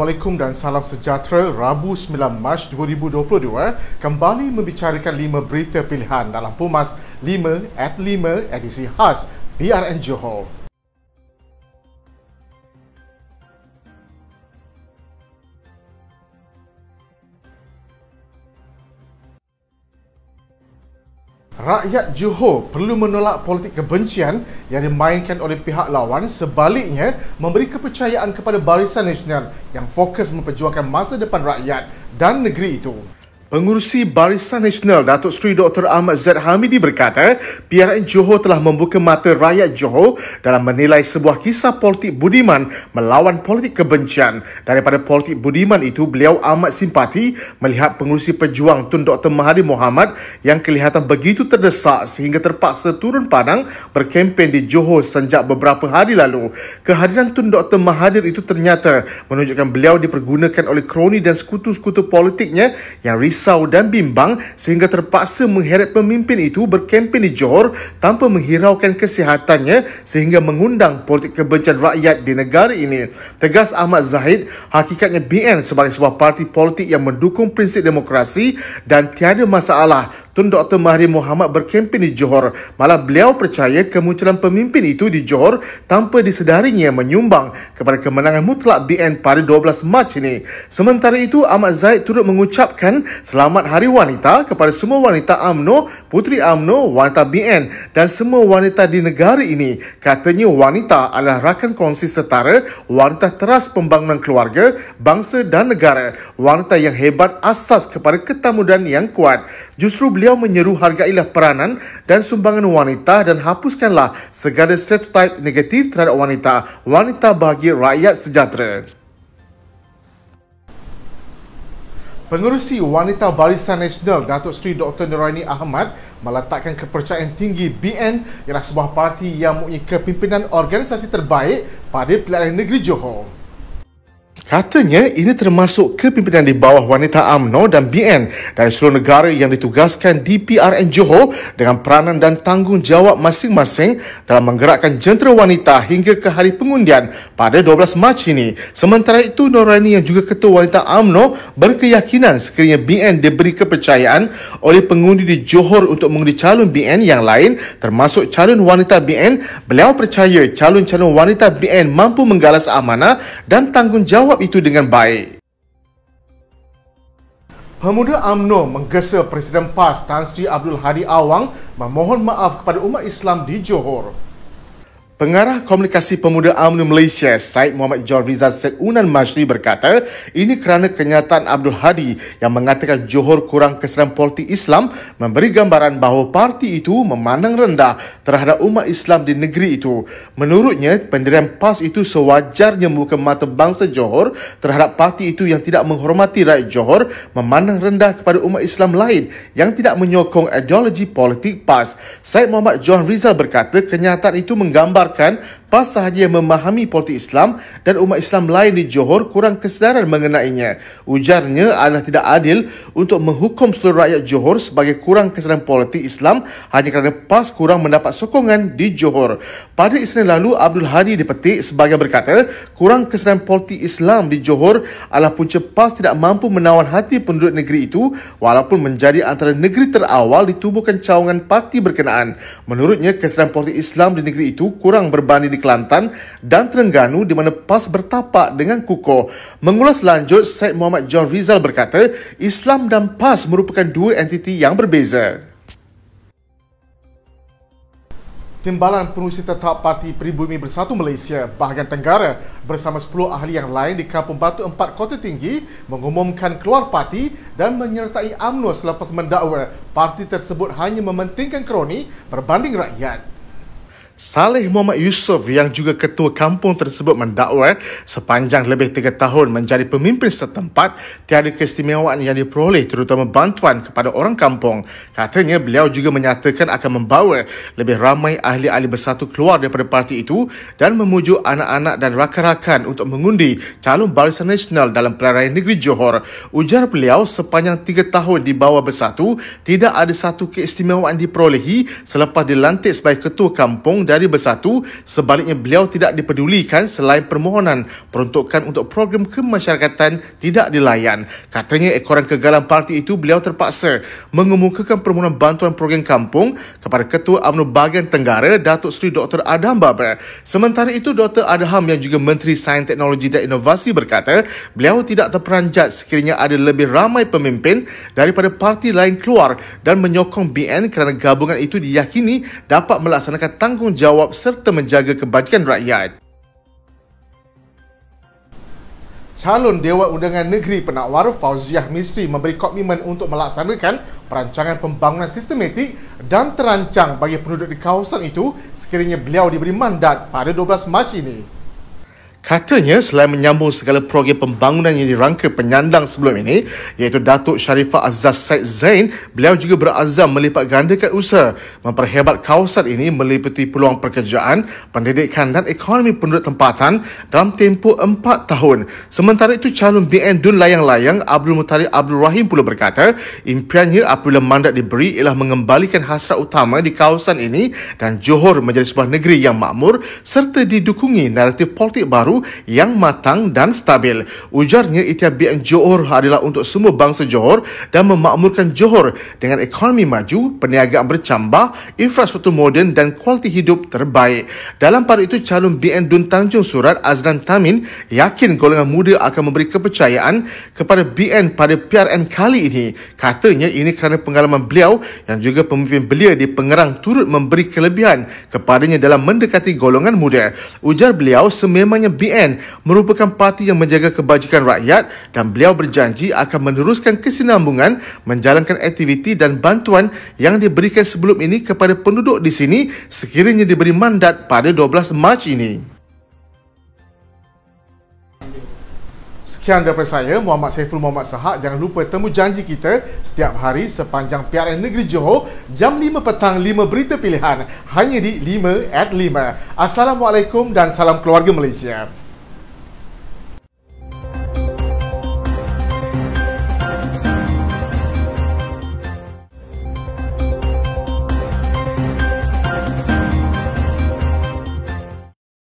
Assalamualaikum dan salam sejahtera. Rabu 9 Mac 2022 kembali membicarakan lima berita pilihan dalam Pumas 5 at 5 edisi khas PRN Johor. Rakyat Johor perlu menolak politik kebencian yang dimainkan oleh pihak lawan sebaliknya memberi kepercayaan kepada Barisan Nasional yang fokus memperjuangkan masa depan rakyat dan negeri itu. Pengurusi Barisan Nasional Datuk Seri Dr. Ahmad Zaid Hamidi berkata, PRN Johor telah membuka mata rakyat Johor dalam menilai sebuah kisah politik budiman melawan politik kebencian. Daripada politik budiman itu, beliau amat simpati melihat pengurusi pejuang Tun Dr. Mahathir Mohamad yang kelihatan begitu terdesak sehingga terpaksa turun padang berkempen di Johor sejak beberapa hari lalu. Kehadiran Tun Dr. Mahathir itu ternyata menunjukkan beliau dipergunakan oleh kroni dan sekutu-sekutu politiknya yang risau risau dan bimbang sehingga terpaksa mengheret pemimpin itu berkempen di Johor tanpa menghiraukan kesihatannya sehingga mengundang politik kebencian rakyat di negara ini. Tegas Ahmad Zahid, hakikatnya BN sebagai sebuah parti politik yang mendukung prinsip demokrasi dan tiada masalah Tun Dr. Mahathir Mohamad berkempen di Johor. Malah beliau percaya kemunculan pemimpin itu di Johor tanpa disedarinya menyumbang kepada kemenangan mutlak BN pada 12 Mac ini. Sementara itu, Ahmad Zaid turut mengucapkan selamat Hari Wanita kepada semua wanita AMNO, Puteri AMNO, wanita BN dan semua wanita di negara ini. Katanya wanita adalah rakan kongsi setara, wanita teras pembangunan keluarga, bangsa dan negara. Wanita yang hebat asas kepada ketamudan yang kuat. Justru beliau menyeru hargailah peranan dan sumbangan wanita dan hapuskanlah segala stereotip negatif terhadap wanita. Wanita bagi rakyat sejahtera. Pengerusi Wanita Barisan Nasional Datuk Seri Dr. Nuraini Ahmad meletakkan kepercayaan tinggi BN ialah sebuah parti yang mempunyai kepimpinan organisasi terbaik pada pilihan negeri Johor. Katanya ini termasuk kepimpinan di bawah wanita AMNO dan BN dari seluruh negara yang ditugaskan di PRN Johor dengan peranan dan tanggungjawab masing-masing dalam menggerakkan jentera wanita hingga ke hari pengundian pada 12 Mac ini. Sementara itu, Norani yang juga ketua wanita AMNO berkeyakinan sekiranya BN diberi kepercayaan oleh pengundi di Johor untuk mengundi calon BN yang lain termasuk calon wanita BN, beliau percaya calon-calon wanita BN mampu menggalas amanah dan tanggungjawab itu dengan baik. Pemuda AMNO menggesa Presiden PAS Tan Sri Abdul Hadi Awang memohon maaf kepada umat Islam di Johor. Pengarah Komunikasi Pemuda UMNO Malaysia, Syed Muhammad John Rizal Syed Unan Majri berkata, ini kerana kenyataan Abdul Hadi yang mengatakan Johor kurang kesedaran politik Islam memberi gambaran bahawa parti itu memandang rendah terhadap umat Islam di negeri itu. Menurutnya, pendirian PAS itu sewajarnya membuka mata bangsa Johor terhadap parti itu yang tidak menghormati rakyat Johor memandang rendah kepada umat Islam lain yang tidak menyokong ideologi politik PAS. Syed Muhammad John Rizal berkata, kenyataan itu menggambar mengatakan PAS sahaja memahami politik Islam dan umat Islam lain di Johor kurang kesedaran mengenainya. Ujarnya adalah tidak adil untuk menghukum seluruh rakyat Johor sebagai kurang kesedaran politik Islam hanya kerana PAS kurang mendapat sokongan di Johor. Pada Isnin lalu, Abdul Hadi dipetik sebagai berkata, kurang kesedaran politik Islam di Johor adalah punca PAS tidak mampu menawan hati penduduk negeri itu walaupun menjadi antara negeri terawal ditubuhkan cawangan parti berkenaan. Menurutnya, kesedaran politik Islam di negeri itu kurang kurang berbanding di Kelantan dan Terengganu di mana PAS bertapak dengan kukuh. Mengulas lanjut, Syed Muhammad John Rizal berkata, Islam dan PAS merupakan dua entiti yang berbeza. Timbalan Pengurusi Tetap Parti Pribumi Bersatu Malaysia bahagian Tenggara bersama 10 ahli yang lain di Kampung Batu 4 Kota Tinggi mengumumkan keluar parti dan menyertai UMNO selepas mendakwa parti tersebut hanya mementingkan kroni berbanding rakyat. Saleh Muhammad Yusof yang juga ketua kampung tersebut mendakwa sepanjang lebih tiga tahun menjadi pemimpin setempat tiada keistimewaan yang diperoleh terutama bantuan kepada orang kampung. Katanya beliau juga menyatakan akan membawa lebih ramai ahli-ahli bersatu keluar daripada parti itu dan memujuk anak-anak dan rakan-rakan untuk mengundi calon barisan nasional dalam raya negeri Johor. Ujar beliau sepanjang tiga tahun di bawah bersatu tidak ada satu keistimewaan diperolehi selepas dilantik sebagai ketua kampung dari Bersatu sebaliknya beliau tidak dipedulikan selain permohonan peruntukan untuk program kemasyarakatan tidak dilayan. Katanya ekoran kegalan parti itu beliau terpaksa mengemukakan permohonan bantuan program kampung kepada Ketua UMNO Bahagian Tenggara Datuk Seri Dr. Adham Baba. Sementara itu Dr. Adham yang juga Menteri Sains Teknologi dan Inovasi berkata beliau tidak terperanjat sekiranya ada lebih ramai pemimpin daripada parti lain keluar dan menyokong BN kerana gabungan itu diyakini dapat melaksanakan tanggungjawab serta menjaga kebajikan rakyat. Calon Dewan Undangan Negeri Penakwar Fauziah Misri memberi komitmen untuk melaksanakan perancangan pembangunan sistematik dan terancang bagi penduduk di kawasan itu sekiranya beliau diberi mandat pada 12 Mac ini. Katanya selain menyambung segala program pembangunan yang dirangka penyandang sebelum ini iaitu Datuk Sharifah Azaz Said Zain, beliau juga berazam melipat gandakan usaha memperhebat kawasan ini meliputi peluang pekerjaan, pendidikan dan ekonomi penduduk tempatan dalam tempoh empat tahun. Sementara itu calon BN Dun Layang-Layang Abdul Mutari Abdul Rahim pula berkata impiannya apabila mandat diberi ialah mengembalikan hasrat utama di kawasan ini dan Johor menjadi sebuah negeri yang makmur serta didukungi naratif politik baru baru yang matang dan stabil. Ujarnya BN Johor adalah untuk semua bangsa Johor dan memakmurkan Johor dengan ekonomi maju, perniagaan bercambah, infrastruktur moden dan kualiti hidup terbaik. Dalam pada itu, calon BN Dun Tanjung Surat Azlan Tamin yakin golongan muda akan memberi kepercayaan kepada BN pada PRN kali ini. Katanya ini kerana pengalaman beliau yang juga pemimpin belia di Pengerang turut memberi kelebihan kepadanya dalam mendekati golongan muda. Ujar beliau sememangnya BN merupakan parti yang menjaga kebajikan rakyat dan beliau berjanji akan meneruskan kesinambungan menjalankan aktiviti dan bantuan yang diberikan sebelum ini kepada penduduk di sini sekiranya diberi mandat pada 12 Mac ini. Sekian daripada saya, Muhammad Saiful Muhammad Sahak. Jangan lupa temu janji kita setiap hari sepanjang PRN Negeri Johor, jam 5 petang, 5 berita pilihan. Hanya di 5 at 5. Assalamualaikum dan salam keluarga Malaysia.